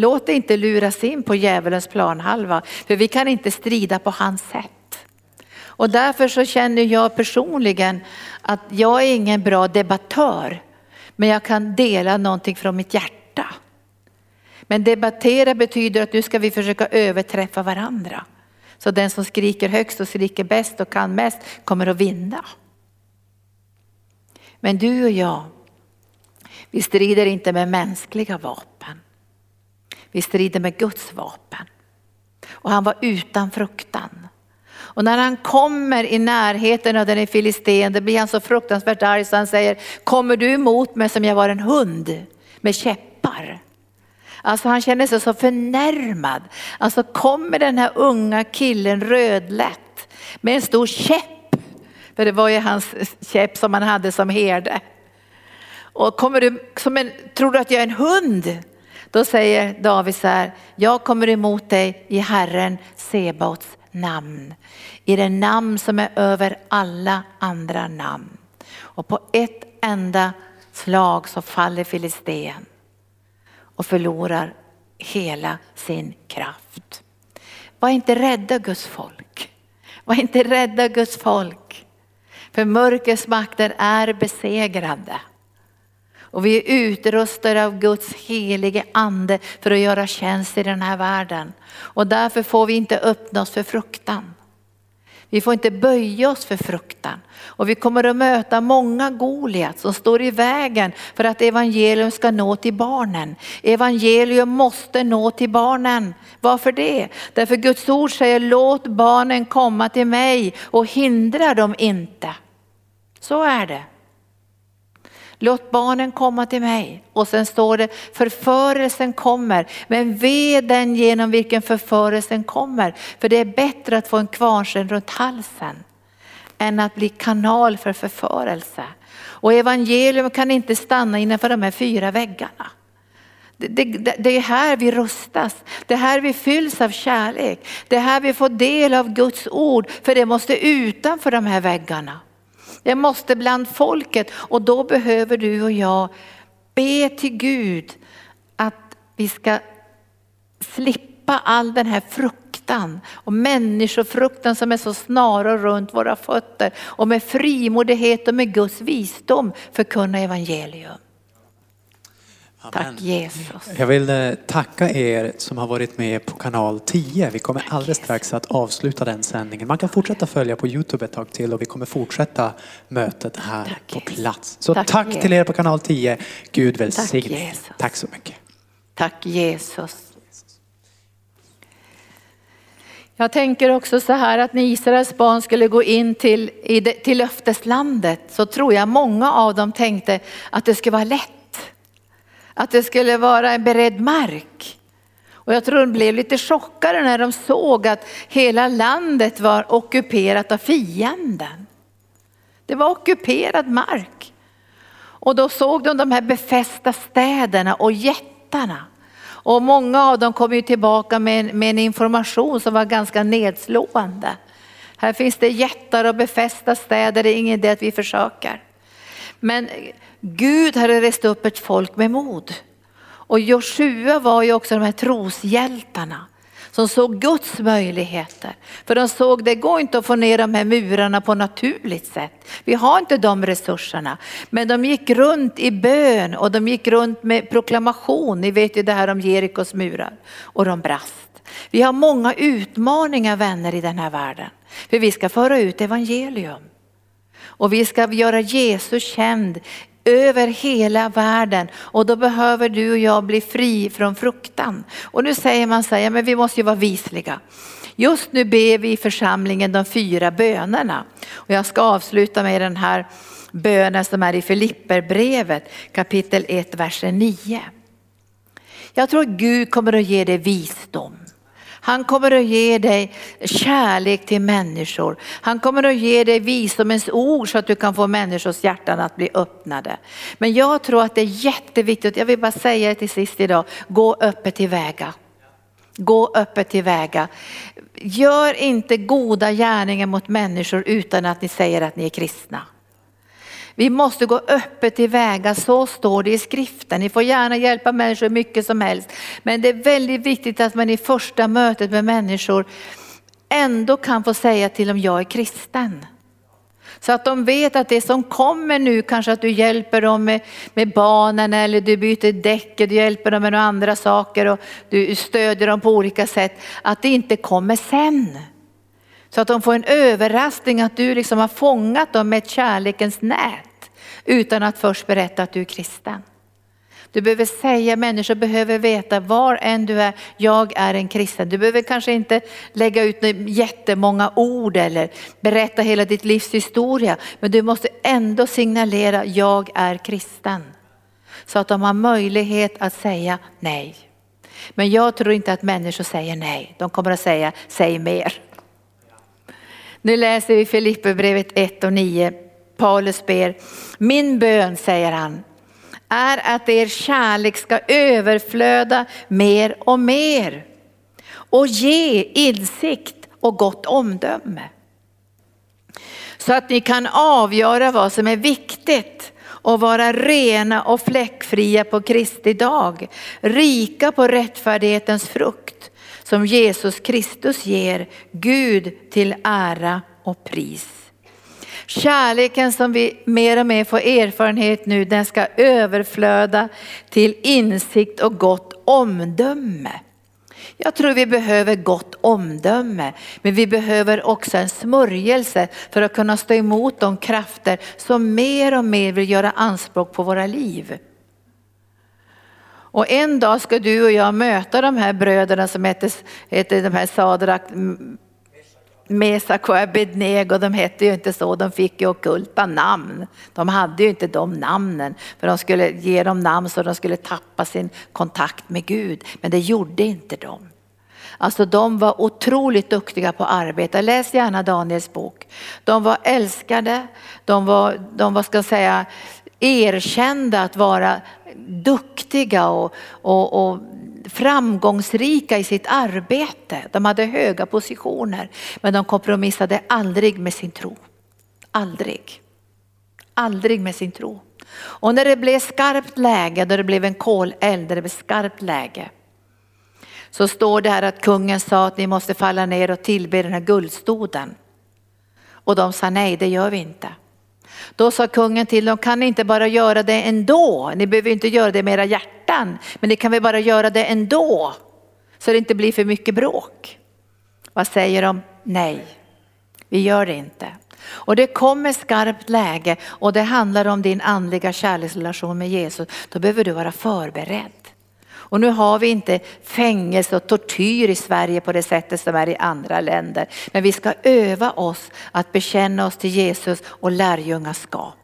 Låt dig inte luras in på djävulens planhalva, för vi kan inte strida på hans sätt. Och därför så känner jag personligen att jag är ingen bra debattör, men jag kan dela någonting från mitt hjärta. Men debattera betyder att nu ska vi försöka överträffa varandra. Så den som skriker högst och skriker bäst och kan mest kommer att vinna. Men du och jag, vi strider inte med mänskliga vapen. Vi strider med Guds vapen. Och han var utan fruktan. Och när han kommer i närheten av den filisten, då blir han så fruktansvärt arg så han säger, kommer du emot mig som jag var en hund med käppar? Alltså han känner sig så förnärmad. Alltså kommer den här unga killen rödlätt med en stor käpp, för det var ju hans käpp som han hade som herde. Och kommer du som en, tror du att jag är en hund? Då säger David så här, jag kommer emot dig i Herren Sebaots namn. I det namn som är över alla andra namn. Och på ett enda slag så faller filisten och förlorar hela sin kraft. Var inte rädda Guds folk. Var inte rädda Guds folk. För mörkrets makter är besegrade. Och vi är utrustade av Guds helige ande för att göra tjänst i den här världen. Och därför får vi inte öppna oss för fruktan. Vi får inte böja oss för fruktan. Och vi kommer att möta många Goliat som står i vägen för att evangelium ska nå till barnen. Evangelium måste nå till barnen. Varför det? Därför Guds ord säger låt barnen komma till mig och hindra dem inte. Så är det. Låt barnen komma till mig. Och sen står det förförelsen kommer. Men ve den genom vilken förförelsen kommer. För det är bättre att få en kvarnsten runt halsen än att bli kanal för förförelse. Och evangelium kan inte stanna innanför de här fyra väggarna. Det, det, det, är här vi rustas, det är här vi fylls av kärlek, det är här vi får del av Guds ord, för det måste utanför de här väggarna. Jag måste bland folket och då behöver du och jag be till Gud att vi ska slippa all den här fruktan och människofruktan som är så snara runt våra fötter och med frimodighet och med Guds visdom förkunna evangelium. Tack Jesus. Jag vill eh, tacka er som har varit med på kanal 10. Vi kommer alldeles strax att avsluta den sändningen. Man kan fortsätta följa på Youtube ett tag till och vi kommer fortsätta mötet här tack, på plats. Så tack, tack till er på kanal 10. Gud välsigne er. Tack så mycket. Tack Jesus. Jag tänker också så här att när Israels barn skulle gå in till, till löfteslandet så tror jag många av dem tänkte att det skulle vara lätt att det skulle vara en beredd mark. Och jag tror de blev lite chockade när de såg att hela landet var ockuperat av fienden. Det var ockuperad mark. Och då såg de de här befästa städerna och jättarna. Och många av dem kom ju tillbaka med, med en information som var ganska nedslående. Här finns det jättar och befästa städer, det är ingen idé att vi försöker. Men Gud hade rest upp ett folk med mod. Och Joshua var ju också de här troshjältarna som såg Guds möjligheter. För de såg det går inte att få ner de här murarna på naturligt sätt. Vi har inte de resurserna. Men de gick runt i bön och de gick runt med proklamation. Ni vet ju det här om Jerikos murar. Och de brast. Vi har många utmaningar vänner i den här världen. För vi ska föra ut evangelium. Och vi ska göra Jesus känd över hela världen och då behöver du och jag bli fri från fruktan. Och nu säger man så här, men vi måste ju vara visliga. Just nu ber vi i församlingen de fyra bönerna och jag ska avsluta med den här bönen som är i Filipperbrevet kapitel 1, versen 9. Jag tror att Gud kommer att ge dig visdom. Han kommer att ge dig kärlek till människor. Han kommer att ge dig visdomens ord så att du kan få människors hjärtan att bli öppnade. Men jag tror att det är jätteviktigt, jag vill bara säga det till sist idag, gå öppet tillväga. Gå öppet tillväga. Gör inte goda gärningar mot människor utan att ni säger att ni är kristna. Vi måste gå öppet tillväga, så står det i skriften. Ni får gärna hjälpa människor mycket som helst. Men det är väldigt viktigt att man i första mötet med människor ändå kan få säga till dem, jag är kristen. Så att de vet att det som kommer nu, kanske att du hjälper dem med, med barnen eller du byter däck, du hjälper dem med några andra saker och du stödjer dem på olika sätt, att det inte kommer sen. Så att de får en överraskning att du liksom har fångat dem med ett kärlekens nät utan att först berätta att du är kristen. Du behöver säga, människor behöver veta var än du är, jag är en kristen. Du behöver kanske inte lägga ut jättemånga ord eller berätta hela ditt livs historia. Men du måste ändå signalera, jag är kristen. Så att de har möjlighet att säga nej. Men jag tror inte att människor säger nej. De kommer att säga, säg mer. Nu läser vi Filipperbrevet 1 och 9. Paulus ber, min bön säger han, är att er kärlek ska överflöda mer och mer och ge insikt och gott omdöme. Så att ni kan avgöra vad som är viktigt och vara rena och fläckfria på Kristi dag, rika på rättfärdighetens frukt som Jesus Kristus ger Gud till ära och pris. Kärleken som vi mer och mer får erfarenhet nu, den ska överflöda till insikt och gott omdöme. Jag tror vi behöver gott omdöme, men vi behöver också en smörjelse för att kunna stå emot de krafter som mer och mer vill göra anspråk på våra liv. Och en dag ska du och jag möta de här bröderna som heter, heter de här Sadrak, Mesak och Abednego, de hette ju inte så, de fick ju okulta namn. De hade ju inte de namnen för de skulle ge dem namn så de skulle tappa sin kontakt med Gud. Men det gjorde inte de. Alltså de var otroligt duktiga på att arbeta. Läs gärna Daniels bok. De var älskade, de var, de var ska säga, erkända att vara duktiga och, och, och framgångsrika i sitt arbete. De hade höga positioner men de kompromissade aldrig med sin tro. Aldrig. Aldrig med sin tro. Och när det blev skarpt läge, då det blev en koleld, där det blev skarpt läge, så står det här att kungen sa att ni måste falla ner och tillbe den här guldstoden. Och de sa nej, det gör vi inte. Då sa kungen till dem, kan ni inte bara göra det ändå? Ni behöver inte göra det med era hjärtan, men ni kan väl bara göra det ändå? Så det inte blir för mycket bråk. Vad säger de? Nej, vi gör det inte. Och det kommer skarpt läge och det handlar om din andliga kärleksrelation med Jesus. Då behöver du vara förberedd. Och nu har vi inte fängelse och tortyr i Sverige på det sättet som är i andra länder. Men vi ska öva oss att bekänna oss till Jesus och lärjungaskap.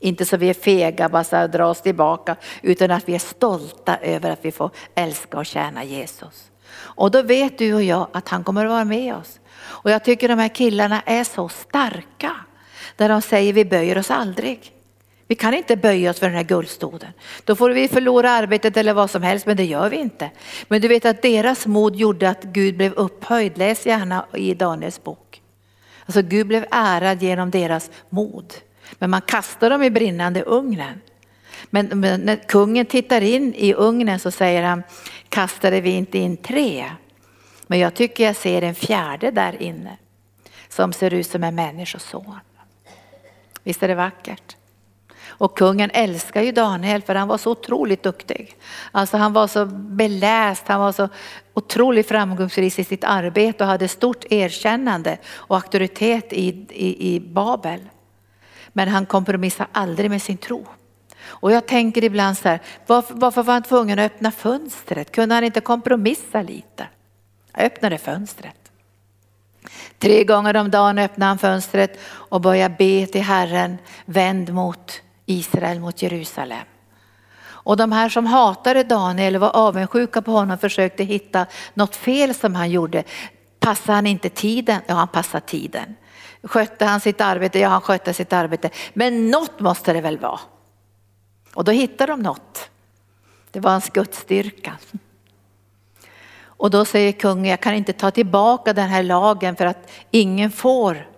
Inte så vi är fega, bara så dra oss tillbaka, utan att vi är stolta över att vi får älska och tjäna Jesus. Och då vet du och jag att han kommer att vara med oss. Och jag tycker de här killarna är så starka. Där de säger vi böjer oss aldrig. Vi kan inte böja oss för den här guldstoden. Då får vi förlora arbetet eller vad som helst, men det gör vi inte. Men du vet att deras mod gjorde att Gud blev upphöjd. Läs gärna i Daniels bok. Alltså Gud blev ärad genom deras mod. Men man kastar dem i brinnande ugnen. Men, men när kungen tittar in i ugnen så säger han, kastade vi inte in tre? Men jag tycker jag ser en fjärde där inne som ser ut som en människoson. Visst är det vackert? Och kungen älskar ju Daniel för han var så otroligt duktig. Alltså han var så beläst, han var så otroligt framgångsrik i sitt arbete och hade stort erkännande och auktoritet i, i, i Babel. Men han kompromissade aldrig med sin tro. Och jag tänker ibland så här, varför, varför var han tvungen att öppna fönstret? Kunde han inte kompromissa lite? Jag öppnade fönstret. Tre gånger om dagen öppnade han fönstret och började be till Herren, vänd mot Israel mot Jerusalem. Och de här som hatade Daniel och var avundsjuka på honom försökte hitta något fel som han gjorde. Passade han inte tiden? Ja, han passade tiden. Skötte han sitt arbete? Ja, han skötte sitt arbete. Men något måste det väl vara? Och då hittade de något. Det var hans gudsstyrka. Och då säger kungen, jag kan inte ta tillbaka den här lagen för att ingen får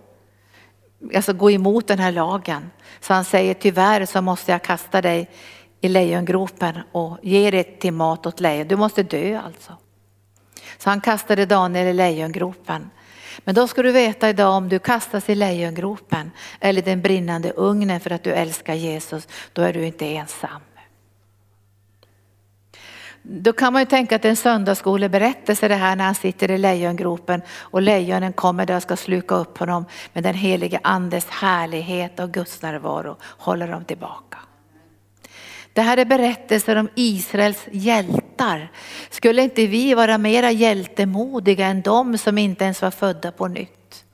alltså gå emot den här lagen. Så han säger tyvärr så måste jag kasta dig i lejongropen och ge dig till mat åt lejon. Du måste dö alltså. Så han kastade Daniel i lejongropen. Men då ska du veta idag om du kastas i lejongropen eller den brinnande ugnen för att du älskar Jesus, då är du inte ensam. Då kan man ju tänka att det är en söndagsskoleberättelse det här när han sitter i lejongropen och lejonen kommer där och ska sluka upp honom. Men den helige andes härlighet och Guds närvaro håller dem tillbaka. Det här är berättelser om Israels hjältar. Skulle inte vi vara mera hjältemodiga än de som inte ens var födda på nytt?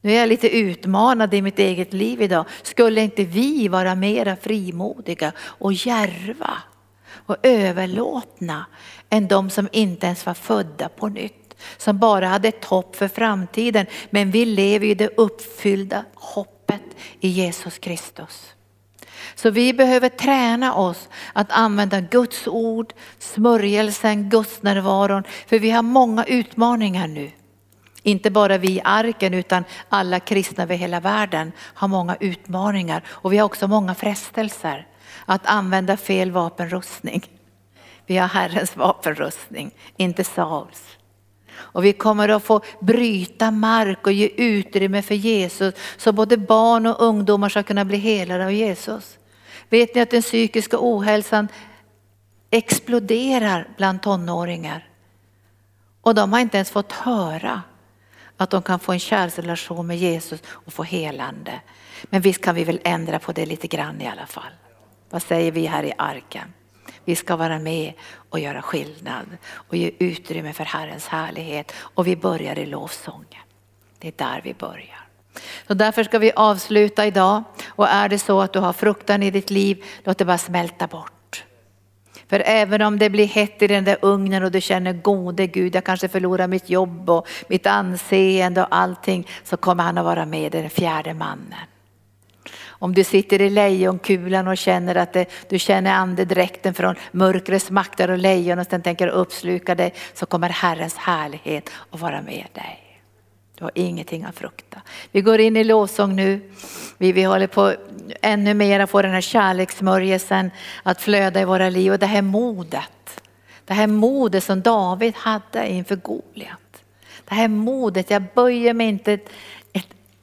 Nu är jag lite utmanad i mitt eget liv idag. Skulle inte vi vara mera frimodiga och järva? Och överlåtna än de som inte ens var födda på nytt. Som bara hade ett hopp för framtiden. Men vi lever i det uppfyllda hoppet i Jesus Kristus. Så vi behöver träna oss att använda Guds ord, smörjelsen, Guds närvaron. För vi har många utmaningar nu. Inte bara vi i arken utan alla kristna över hela världen har många utmaningar. Och vi har också många frestelser att använda fel vapenrustning. Vi har Herrens vapenrustning, inte Sauls. Och vi kommer att få bryta mark och ge utrymme för Jesus så både barn och ungdomar ska kunna bli helade av Jesus. Vet ni att den psykiska ohälsan exploderar bland tonåringar? Och de har inte ens fått höra att de kan få en kärleksrelation med Jesus och få helande. Men visst kan vi väl ändra på det lite grann i alla fall. Vad säger vi här i arken? Vi ska vara med och göra skillnad och ge utrymme för Herrens härlighet. Och vi börjar i lovsången. Det är där vi börjar. Så därför ska vi avsluta idag. Och är det så att du har fruktan i ditt liv, låt det bara smälta bort. För även om det blir hett i den där ugnen och du känner gode Gud, jag kanske förlorar mitt jobb och mitt anseende och allting, så kommer han att vara med den fjärde mannen. Om du sitter i lejonkulan och känner att det, du känner andedräkten från mörkrets makter och lejon och sen tänker uppsluka dig så kommer Herrens härlighet att vara med dig. Du har ingenting att frukta. Vi går in i lovsång nu. Vi, vi håller på ännu mer att få den här kärlekssmörjelsen att flöda i våra liv och det här modet. Det här modet som David hade inför Goliat. Det här modet, jag böjer mig inte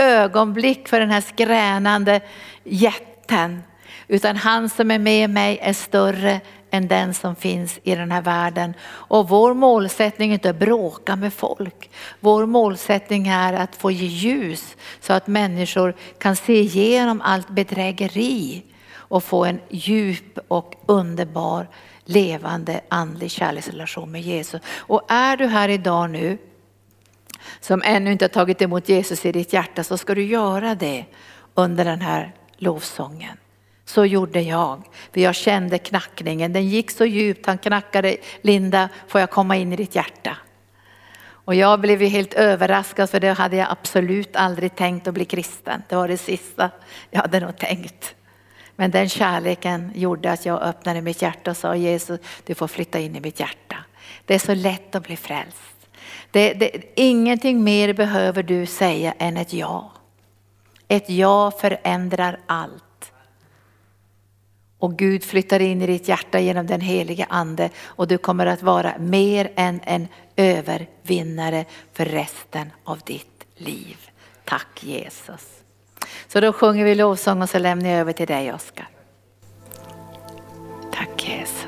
ögonblick för den här skränande jätten. Utan han som är med mig är större än den som finns i den här världen. Och vår målsättning är inte att bråka med folk. Vår målsättning är att få ge ljus så att människor kan se igenom allt bedrägeri och få en djup och underbar levande andlig kärleksrelation med Jesus. Och är du här idag nu som ännu inte har tagit emot Jesus i ditt hjärta så ska du göra det under den här lovsången. Så gjorde jag, för jag kände knackningen. Den gick så djupt, han knackade, Linda får jag komma in i ditt hjärta? Och jag blev ju helt överraskad för det hade jag absolut aldrig tänkt att bli kristen. Det var det sista jag hade nog tänkt. Men den kärleken gjorde att jag öppnade mitt hjärta och sa Jesus, du får flytta in i mitt hjärta. Det är så lätt att bli frälst. Det, det, ingenting mer behöver du säga än ett ja. Ett ja förändrar allt. Och Gud flyttar in i ditt hjärta genom den heliga ande och du kommer att vara mer än en övervinnare för resten av ditt liv. Tack Jesus. Så då sjunger vi lovsång och så lämnar jag över till dig Oskar. Tack Jesus.